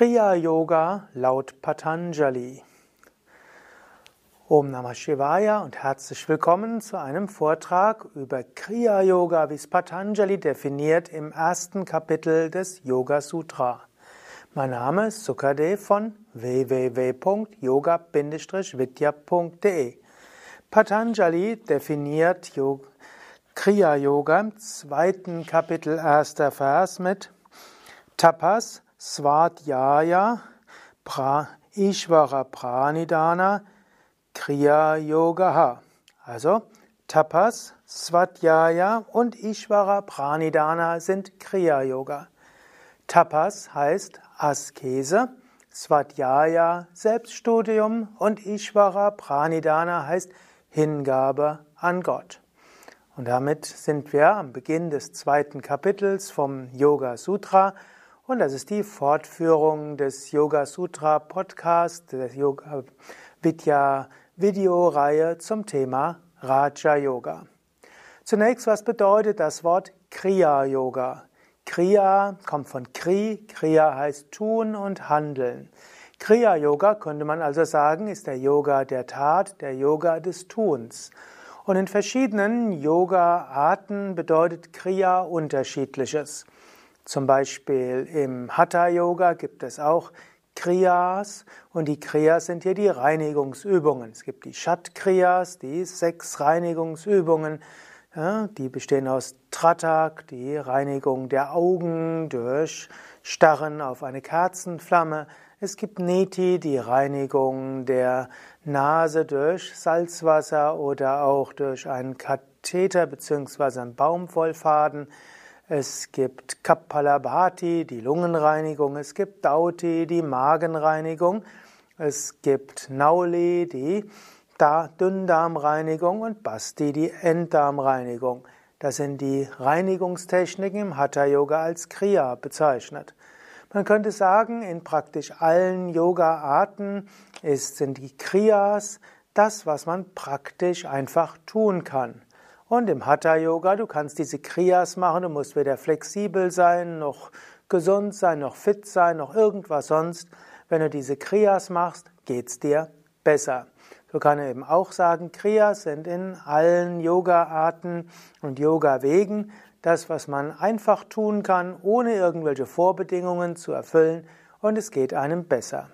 Kriya Yoga laut Patanjali. Om Namah Shivaya und herzlich willkommen zu einem Vortrag über Kriya Yoga, wie es Patanjali definiert im ersten Kapitel des Yoga Sutra. Mein Name ist Sukadev von www.yoga-vidya.de. Patanjali definiert Kriya Yoga im zweiten Kapitel erster Vers mit Tapas Svadhyaya pra, Ishvara Pranidana Kriya Yoga. Also Tapas, Svadhyaya und Ishvara Pranidana sind Kriya Yoga. Tapas heißt Askese, Svadhyaya Selbststudium und Ishvara Pranidana heißt Hingabe an Gott. Und damit sind wir am Beginn des zweiten Kapitels vom Yoga Sutra und das ist die Fortführung des Yoga Sutra Podcast, der Yoga Vidya Videoreihe zum Thema Raja Yoga. Zunächst, was bedeutet das Wort Kriya Yoga? Kriya kommt von Kri, Kriya heißt tun und handeln. Kriya Yoga könnte man also sagen, ist der Yoga der Tat, der Yoga des Tuns. Und in verschiedenen Yoga-Arten bedeutet Kriya unterschiedliches. Zum Beispiel im Hatha Yoga gibt es auch Kriyas und die Kriyas sind hier die Reinigungsübungen. Es gibt die Shat Kriyas, die sechs Reinigungsübungen, ja, die bestehen aus Tratak, die Reinigung der Augen durch Starren auf eine Kerzenflamme. Es gibt Neti, die Reinigung der Nase durch Salzwasser oder auch durch einen Katheter bzw. einen Baumwollfaden. Es gibt Kapalabhati, die Lungenreinigung. Es gibt Dauti, die Magenreinigung. Es gibt Nauli, die Dünndarmreinigung und Basti, die Enddarmreinigung. Das sind die Reinigungstechniken im Hatha Yoga als Kriya bezeichnet. Man könnte sagen, in praktisch allen Yoga-Arten sind die Kriyas das, was man praktisch einfach tun kann. Und im Hatha Yoga, du kannst diese Kriyas machen, du musst weder flexibel sein, noch gesund sein, noch fit sein, noch irgendwas sonst. Wenn du diese Kriyas machst, geht's dir besser. Du kannst eben auch sagen, Kriyas sind in allen Yoga-Arten und Yoga-Wegen das, was man einfach tun kann, ohne irgendwelche Vorbedingungen zu erfüllen und es geht einem besser.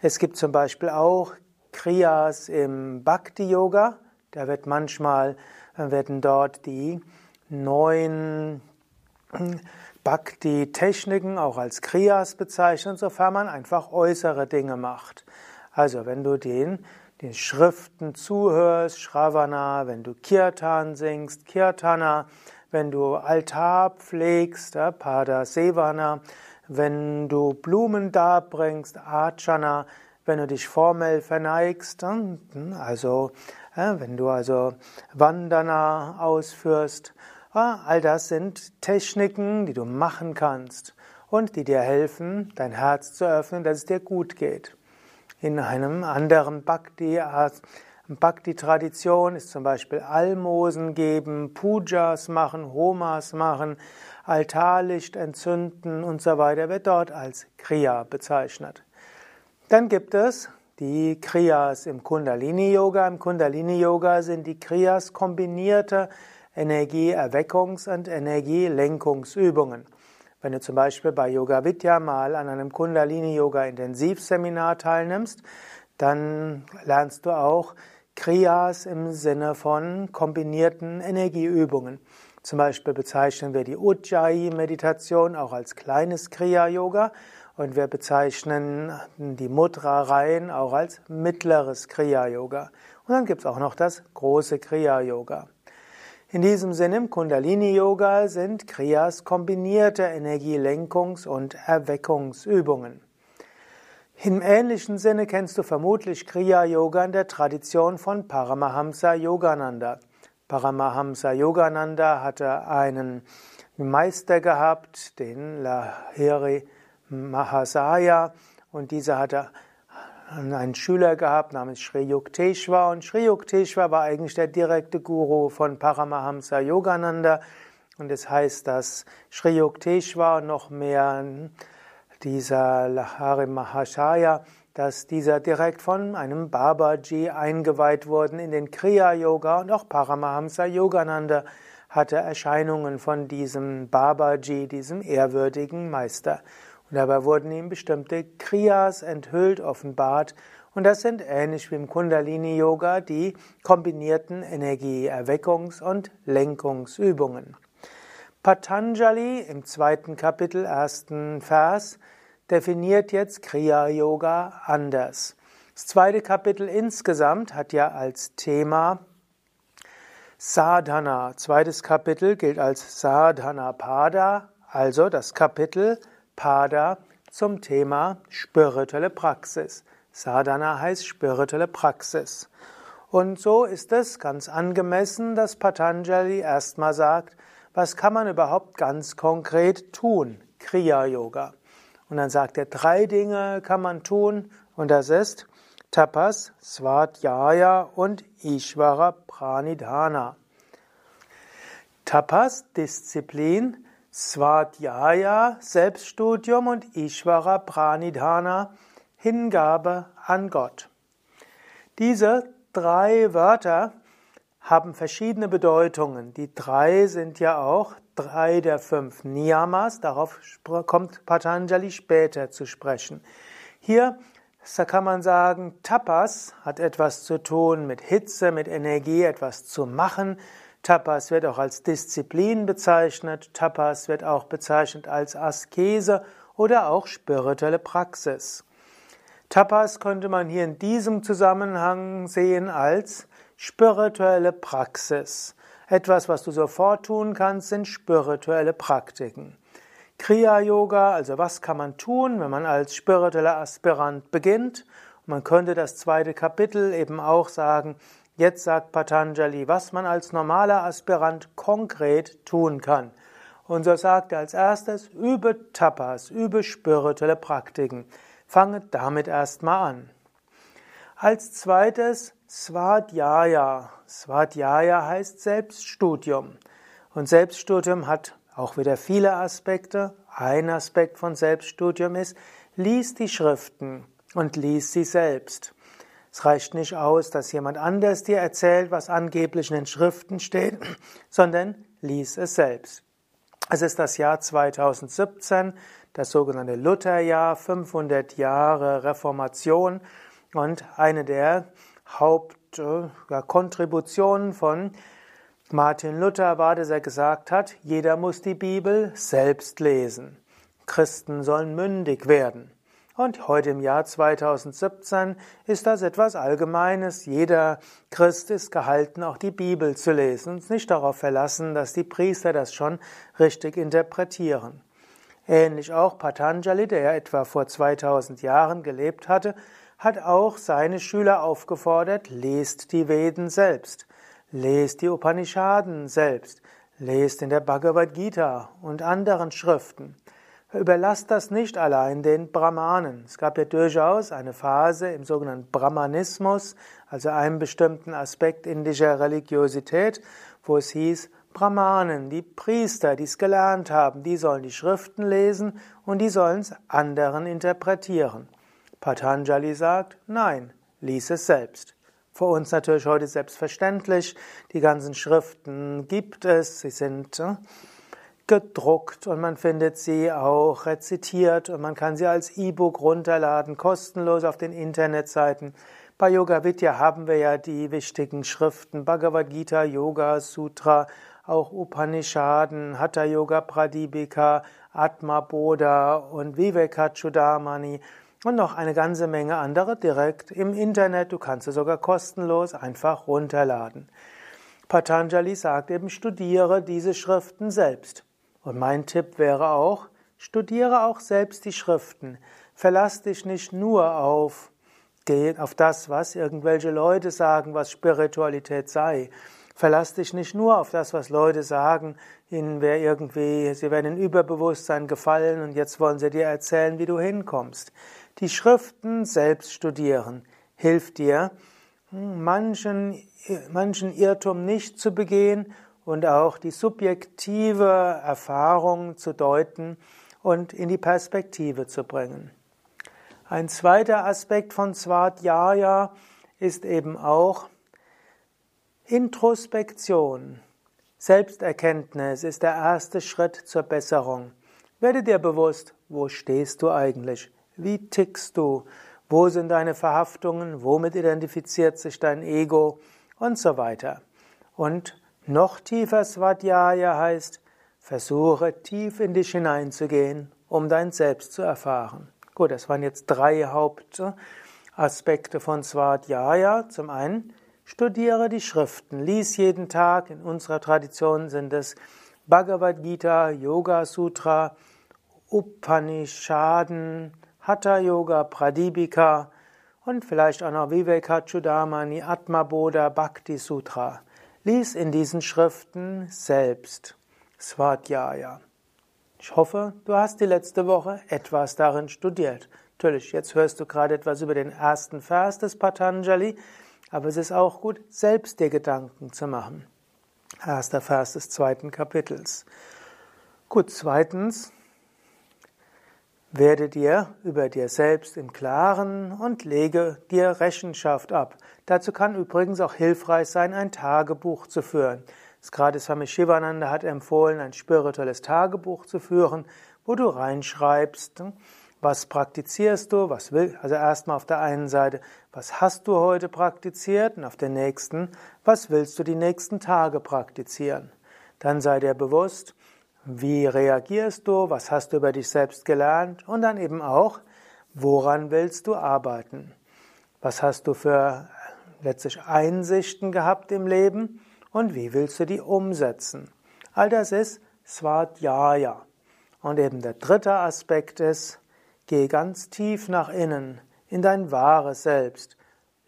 Es gibt zum Beispiel auch Kriyas im Bhakti-Yoga. Da wird manchmal werden dort die neun Bhakti-Techniken auch als Kriyas bezeichnet, sofern man einfach äußere Dinge macht. Also wenn du den, den Schriften zuhörst, Shravana, wenn du Kirtan singst, Kirtana, wenn du Altar pflegst, Pada Sevana, wenn du Blumen darbringst, Archana, wenn du dich formell verneigst, also wenn du also Vandana ausführst, all das sind Techniken, die du machen kannst und die dir helfen, dein Herz zu öffnen, dass es dir gut geht. In einem anderen Bhakti, Bhakti-Tradition ist zum Beispiel Almosen geben, Pujas machen, Homas machen, Altarlicht entzünden und so weiter, wird dort als Kriya bezeichnet. Dann gibt es die Kriyas im Kundalini-Yoga. Im Kundalini-Yoga sind die Kriyas kombinierte Energieerweckungs- und Energielenkungsübungen. Wenn du zum Beispiel bei Yoga Vidya mal an einem Kundalini-Yoga-Intensivseminar teilnimmst, dann lernst du auch Kriyas im Sinne von kombinierten Energieübungen. Zum Beispiel bezeichnen wir die Ujjayi-Meditation auch als kleines Kriya-Yoga und wir bezeichnen die Mudra-Reihen auch als mittleres Kriya-Yoga. Und dann gibt es auch noch das große Kriya-Yoga. In diesem Sinne im Kundalini-Yoga sind Kriyas kombinierte Energielenkungs- und Erweckungsübungen. Im ähnlichen Sinne kennst du vermutlich Kriya-Yoga in der Tradition von Paramahamsa Yogananda. Paramahamsa Yogananda hatte einen Meister gehabt, den Lahiri Mahasaya. Und dieser hatte einen Schüler gehabt namens Sri Yukteswar. Und Sri Yukteswar war eigentlich der direkte Guru von Paramahamsa Yogananda. Und es das heißt, dass Sri Yukteswar noch mehr dieser Lahari Mahashaya, dass dieser direkt von einem Babaji eingeweiht wurden in den Kriya Yoga. Und auch Paramahamsa Yogananda hatte Erscheinungen von diesem Babaji, diesem ehrwürdigen Meister. Und dabei wurden ihm bestimmte Kriyas enthüllt, offenbart. Und das sind ähnlich wie im Kundalini-Yoga die kombinierten Energie-Erweckungs- und Lenkungsübungen. Patanjali im zweiten Kapitel, ersten Vers, definiert jetzt Kriya-Yoga anders. Das zweite Kapitel insgesamt hat ja als Thema Sadhana. Zweites Kapitel gilt als Sadhana Pada, also das Kapitel Pada zum Thema spirituelle Praxis. Sadhana heißt spirituelle Praxis. Und so ist es ganz angemessen, dass Patanjali erstmal sagt, was kann man überhaupt ganz konkret tun? Kriya Yoga. Und dann sagt er, drei Dinge kann man tun, und das ist Tapas, Svadhyaya und Ishvara Pranidhana. Tapas, Disziplin, Svadhyaya, Selbststudium und Ishvara Pranidhana, Hingabe an Gott. Diese drei Wörter haben verschiedene Bedeutungen. Die drei sind ja auch drei der fünf Niyamas, darauf kommt Patanjali später zu sprechen. Hier kann man sagen, Tapas hat etwas zu tun mit Hitze, mit Energie, etwas zu machen. Tapas wird auch als Disziplin bezeichnet. Tapas wird auch bezeichnet als Askese oder auch spirituelle Praxis. Tapas könnte man hier in diesem Zusammenhang sehen als spirituelle Praxis. Etwas, was du sofort tun kannst, sind spirituelle Praktiken. Kriya Yoga, also was kann man tun, wenn man als spiritueller Aspirant beginnt? man könnte das zweite Kapitel eben auch sagen, jetzt sagt Patanjali, was man als normaler Aspirant konkret tun kann. Und so sagt er als erstes, übe Tapas, übe spirituelle Praktiken. Fange damit erstmal an. Als zweites Svadhyaya. Svadhyaya heißt Selbststudium. Und Selbststudium hat auch wieder viele Aspekte. Ein Aspekt von Selbststudium ist, lies die Schriften und lies sie selbst. Es reicht nicht aus, dass jemand anders dir erzählt, was angeblich in den Schriften steht, sondern lies es selbst. Es ist das Jahr 2017, das sogenannte Lutherjahr, 500 Jahre Reformation und eine der Hauptkontributionen von Martin Luther war, dass er gesagt hat, jeder muss die Bibel selbst lesen. Christen sollen mündig werden. Und heute im Jahr 2017 ist das etwas Allgemeines. Jeder Christ ist gehalten, auch die Bibel zu lesen und nicht darauf verlassen, dass die Priester das schon richtig interpretieren. Ähnlich auch Patanjali, der etwa vor 2000 Jahren gelebt hatte, hat auch seine Schüler aufgefordert, lest die Veden selbst, lest die Upanishaden selbst, lest in der Bhagavad Gita und anderen Schriften. Überlasst das nicht allein den Brahmanen. Es gab ja durchaus eine Phase im sogenannten Brahmanismus, also einem bestimmten Aspekt indischer Religiosität, wo es hieß, Brahmanen, die Priester, die es gelernt haben, die sollen die Schriften lesen und die sollen es anderen interpretieren. Patanjali sagt, nein, lies es selbst. Für uns natürlich heute selbstverständlich, die ganzen Schriften gibt es, sie sind äh, gedruckt und man findet sie auch rezitiert und man kann sie als E-Book runterladen, kostenlos auf den Internetseiten. Bei Yoga Vidya haben wir ja die wichtigen Schriften Bhagavad Gita, Yoga Sutra, auch Upanishaden, Hatha Yoga Pradipika, Atma Bodha und Vivekachudamani und noch eine ganze Menge andere direkt im Internet. Du kannst es sogar kostenlos einfach runterladen. Patanjali sagt eben, studiere diese Schriften selbst. Und mein Tipp wäre auch, studiere auch selbst die Schriften. Verlass dich nicht nur auf, auf das, was irgendwelche Leute sagen, was Spiritualität sei. Verlass dich nicht nur auf das, was Leute sagen, ihnen wäre irgendwie, sie werden in Überbewusstsein gefallen und jetzt wollen sie dir erzählen, wie du hinkommst. Die Schriften selbst studieren hilft dir, manchen, manchen Irrtum nicht zu begehen und auch die subjektive Erfahrung zu deuten und in die Perspektive zu bringen. Ein zweiter Aspekt von Svadhyaya ist eben auch Introspektion. Selbsterkenntnis ist der erste Schritt zur Besserung. Werde dir bewusst, wo stehst du eigentlich? Wie tickst du? Wo sind deine Verhaftungen? Womit identifiziert sich dein Ego? Und so weiter. Und noch tiefer Svadhyaya heißt, versuche tief in dich hineinzugehen, um dein Selbst zu erfahren. Gut, das waren jetzt drei Hauptaspekte von Svadhyaya. Zum einen, studiere die Schriften, lies jeden Tag. In unserer Tradition sind es Bhagavad Gita, Yoga Sutra, Upanishaden, Hatha Yoga, Pradipika und vielleicht auch noch Vivekachudamani, Atma Bodha, Bhakti Sutra. Lies in diesen Schriften selbst. Svadhyaya. Ich hoffe, du hast die letzte Woche etwas darin studiert. Natürlich, jetzt hörst du gerade etwas über den ersten Vers des Patanjali, aber es ist auch gut, selbst dir Gedanken zu machen. Erster Vers des zweiten Kapitels. Gut, zweitens, werde dir über dir selbst im Klaren und lege dir Rechenschaft ab. Dazu kann übrigens auch hilfreich sein, ein Tagebuch zu führen. Gerade Swami Shivananda hat empfohlen, ein spirituelles Tagebuch zu führen, wo du reinschreibst, was praktizierst du, was will, also erstmal auf der einen Seite, was hast du heute praktiziert und auf der nächsten, was willst du die nächsten Tage praktizieren. Dann sei dir bewusst, wie reagierst du? Was hast du über dich selbst gelernt? Und dann eben auch, woran willst du arbeiten? Was hast du für letztlich Einsichten gehabt im Leben? Und wie willst du die umsetzen? All das ist Svadhyaya. Und eben der dritte Aspekt ist, geh ganz tief nach innen, in dein wahres Selbst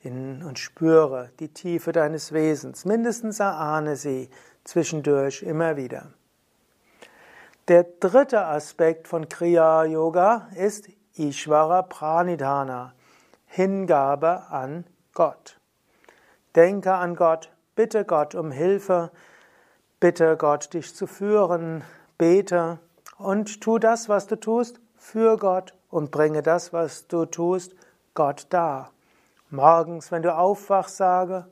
in, und spüre die Tiefe deines Wesens. Mindestens erahne sie zwischendurch immer wieder. Der dritte Aspekt von Kriya Yoga ist Ishvara Pranidhana, Hingabe an Gott. Denke an Gott, bitte Gott um Hilfe, bitte Gott dich zu führen, bete und tu das, was du tust, für Gott und bringe das, was du tust, Gott dar. Morgens, wenn du aufwachst, sage,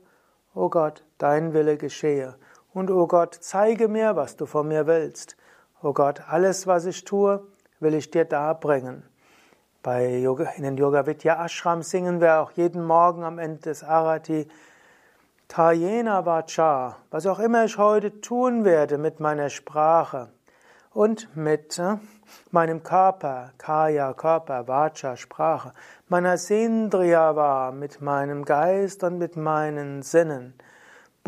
O Gott, dein Wille geschehe. Und o Gott, zeige mir, was du von mir willst. Oh Gott, alles, was ich tue, will ich dir darbringen. Bei Yoga, in den Yoga Vidya Ashram singen wir auch jeden Morgen am Ende des Arati Tayena Vacha, was auch immer ich heute tun werde mit meiner Sprache und mit äh, meinem Körper, Kaya, Körper, Vacha, Sprache, meiner Sindriya mit meinem Geist und mit meinen Sinnen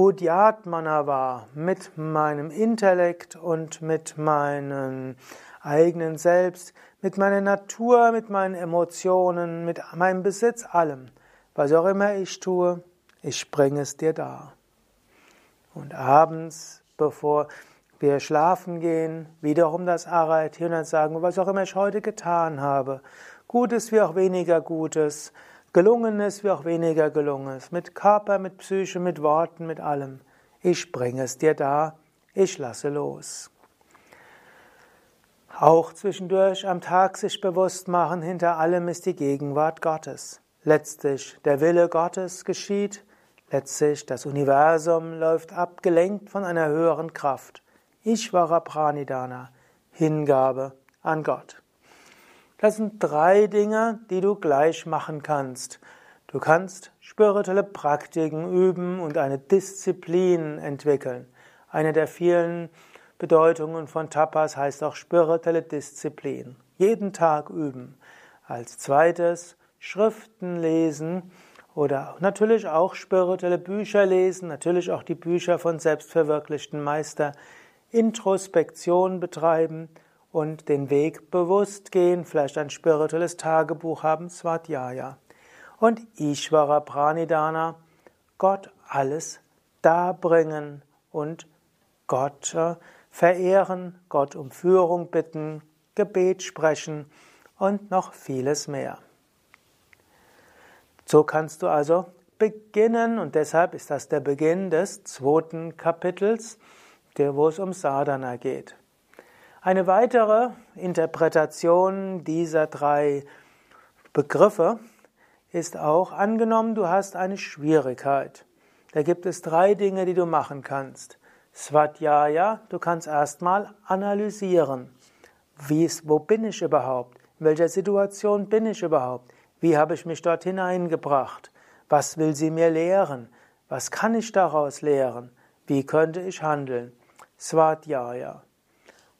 Buddhyatmana war, mit meinem Intellekt und mit meinem eigenen Selbst, mit meiner Natur, mit meinen Emotionen, mit meinem Besitz, allem. Was auch immer ich tue, ich bringe es dir dar. Und abends, bevor wir schlafen gehen, wiederum das Arati und dann sagen, was auch immer ich heute getan habe, Gutes wie auch weniger Gutes, Gelungenes wie auch weniger Gelungenes, mit Körper, mit Psyche, mit Worten, mit allem. Ich bringe es dir da, ich lasse los. Auch zwischendurch am Tag sich bewusst machen, hinter allem ist die Gegenwart Gottes. Letztlich der Wille Gottes geschieht, letztlich das Universum läuft abgelenkt von einer höheren Kraft. Ishvara Pranidana, Hingabe an Gott. Das sind drei Dinge, die du gleich machen kannst. Du kannst spirituelle Praktiken üben und eine Disziplin entwickeln. Eine der vielen Bedeutungen von Tapas heißt auch spirituelle Disziplin. Jeden Tag üben. Als zweites Schriften lesen oder natürlich auch spirituelle Bücher lesen, natürlich auch die Bücher von selbstverwirklichten Meister, Introspektion betreiben und den Weg bewusst gehen, vielleicht ein spirituelles Tagebuch haben, Svadhyaya. Und Ishvara Pranidhana, Gott alles darbringen und Gott äh, verehren, Gott um Führung bitten, Gebet sprechen und noch vieles mehr. So kannst du also beginnen und deshalb ist das der Beginn des zweiten Kapitels, der, wo es um Sadhana geht. Eine weitere Interpretation dieser drei Begriffe ist auch angenommen, du hast eine Schwierigkeit. Da gibt es drei Dinge, die du machen kannst. Svadhyaya, du kannst erstmal analysieren. Wie ist, wo bin ich überhaupt? In welcher Situation bin ich überhaupt? Wie habe ich mich dort hineingebracht? Was will sie mir lehren? Was kann ich daraus lehren? Wie könnte ich handeln? Svadhyaya.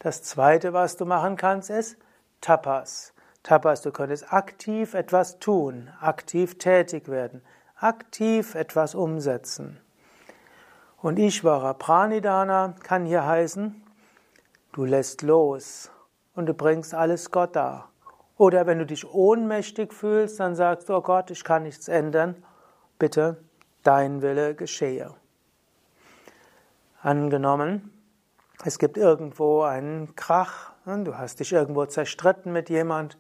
Das zweite, was du machen kannst, ist Tapas. Tapas, du könntest aktiv etwas tun, aktiv tätig werden, aktiv etwas umsetzen. Und Ishvara Pranidana kann hier heißen, du lässt los und du bringst alles Gott dar. Oder wenn du dich ohnmächtig fühlst, dann sagst du, oh Gott, ich kann nichts ändern, bitte dein Wille geschehe. Angenommen, es gibt irgendwo einen Krach, du hast dich irgendwo zerstritten mit jemand,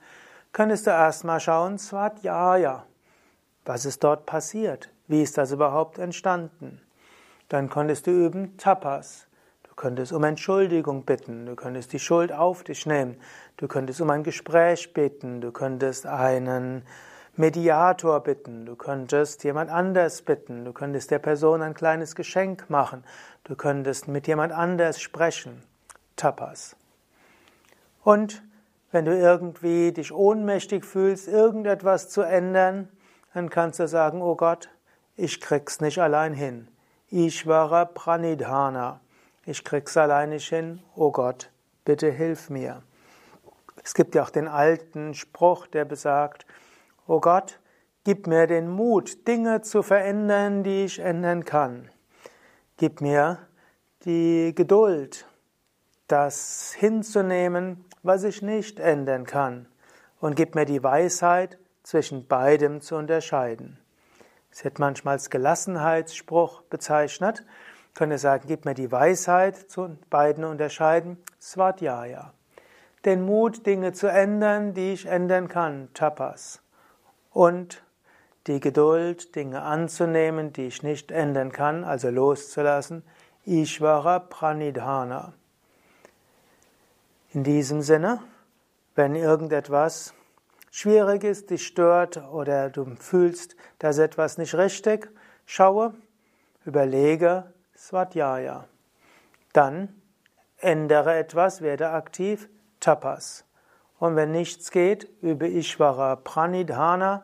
könntest du erstmal schauen, Svat, ja, ja, was ist dort passiert? Wie ist das überhaupt entstanden? Dann konntest du üben Tapas. Du könntest um Entschuldigung bitten, du könntest die Schuld auf dich nehmen, du könntest um ein Gespräch bitten, du könntest einen Mediator bitten, du könntest jemand anders bitten, du könntest der Person ein kleines Geschenk machen, du könntest mit jemand anders sprechen. Tapas. Und wenn du irgendwie dich ohnmächtig fühlst, irgendetwas zu ändern, dann kannst du sagen, oh Gott, ich krieg's nicht allein hin. Ishvara Pranidhana. Ich krieg's allein nicht hin. Oh Gott, bitte hilf mir. Es gibt ja auch den alten Spruch, der besagt, Oh Gott, gib mir den Mut, Dinge zu verändern, die ich ändern kann. Gib mir die Geduld, das hinzunehmen, was ich nicht ändern kann. Und gib mir die Weisheit, zwischen beidem zu unterscheiden. Es wird manchmal als Gelassenheitsspruch bezeichnet. Ich könnte sagen, gib mir die Weisheit zu beiden unterscheiden. Svadhyaya. Den Mut, Dinge zu ändern, die ich ändern kann. Tapas. Und die Geduld, Dinge anzunehmen, die ich nicht ändern kann, also loszulassen. Ishvara Pranidhana. In diesem Sinne, wenn irgendetwas schwierig ist, dich stört oder du fühlst, dass etwas nicht richtig, schaue, überlege Svadhyaya. Dann ändere etwas, werde aktiv, Tapas. Und wenn nichts geht, übe Ishvara Pranidhana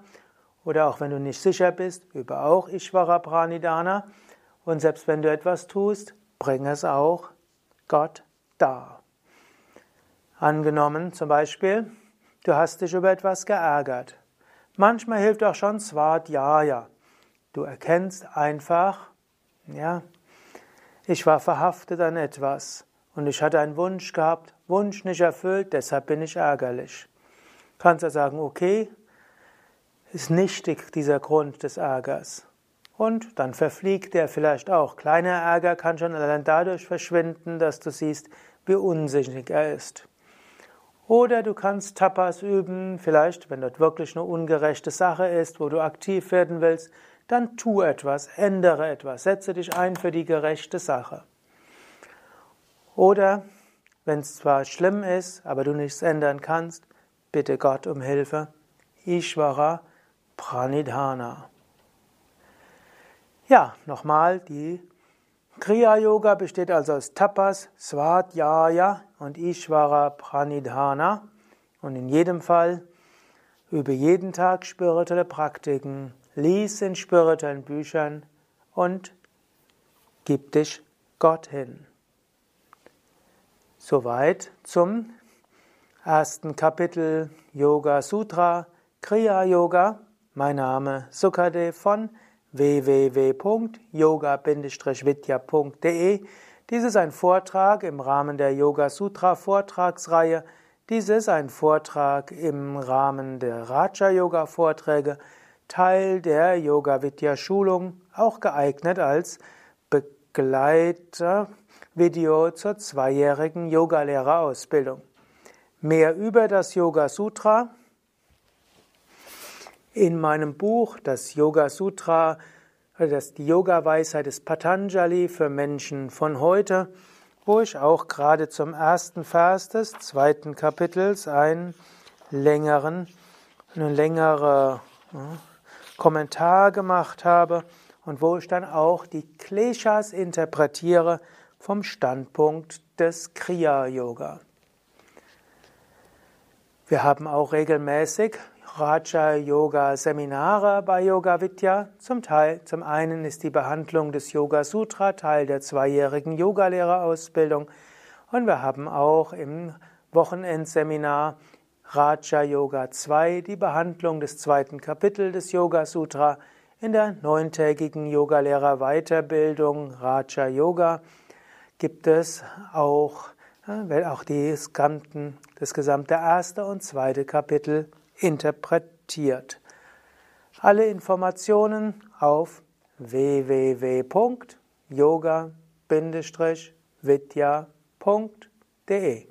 oder auch wenn du nicht sicher bist, übe auch Ishvara Pranidhana. Und selbst wenn du etwas tust, bring es auch Gott dar. Angenommen zum Beispiel, Du hast dich über etwas geärgert. Manchmal hilft auch schon Svadhyaya. Du erkennst einfach, ja, ich war verhaftet an etwas und ich hatte einen Wunsch gehabt, Wunsch nicht erfüllt, deshalb bin ich ärgerlich. Kannst du sagen, okay, ist nichtig dieser Grund des Ärgers. Und dann verfliegt der vielleicht auch. Kleiner Ärger kann schon allein dadurch verschwinden, dass du siehst, wie unsinnig er ist. Oder du kannst Tapas üben, vielleicht, wenn dort wirklich eine ungerechte Sache ist, wo du aktiv werden willst, dann tu etwas, ändere etwas, setze dich ein für die gerechte Sache. Oder, wenn es zwar schlimm ist, aber du nichts ändern kannst, bitte Gott um Hilfe. Ishvara Pranidhana. Ja, nochmal die Kriya Yoga besteht also aus Tapas, Svadhyaya und Ishvara Pranidhana. Und in jedem Fall übe jeden Tag spirituelle Praktiken, lies in spirituellen Büchern und gib dich Gott hin. Soweit zum ersten Kapitel Yoga Sutra, Kriya Yoga. Mein Name Sukadev von www.yoga-vidya.de. Dies ist ein Vortrag im Rahmen der Yoga Sutra Vortragsreihe. Dies ist ein Vortrag im Rahmen der Raja Yoga Vorträge, Teil der Yoga Vidya Schulung, auch geeignet als Begleitvideo zur zweijährigen Yogalehrerausbildung. Mehr über das Yoga Sutra in meinem Buch, das Yoga Sutra, das die Yoga Weisheit des Patanjali für Menschen von heute wo ich auch gerade zum ersten Vers des zweiten Kapitels einen längeren, einen längere Kommentar gemacht habe und wo ich dann auch die Kleshas interpretiere vom Standpunkt des Kriya-Yoga. Wir haben auch regelmäßig Raja Yoga Seminare bei Yoga Vidya. Zum Teil, zum einen ist die Behandlung des Yoga Sutra Teil der zweijährigen Yogalehrerausbildung und wir haben auch im Wochenendseminar Raja Yoga 2 die Behandlung des zweiten Kapitels des Yoga Sutra in der neuntägigen Yogalehrer Weiterbildung Raja Yoga gibt es auch, äh, auch die, das gesamte erste und zweite Kapitel interpretiert. Alle Informationen auf www.yoga-vidya.de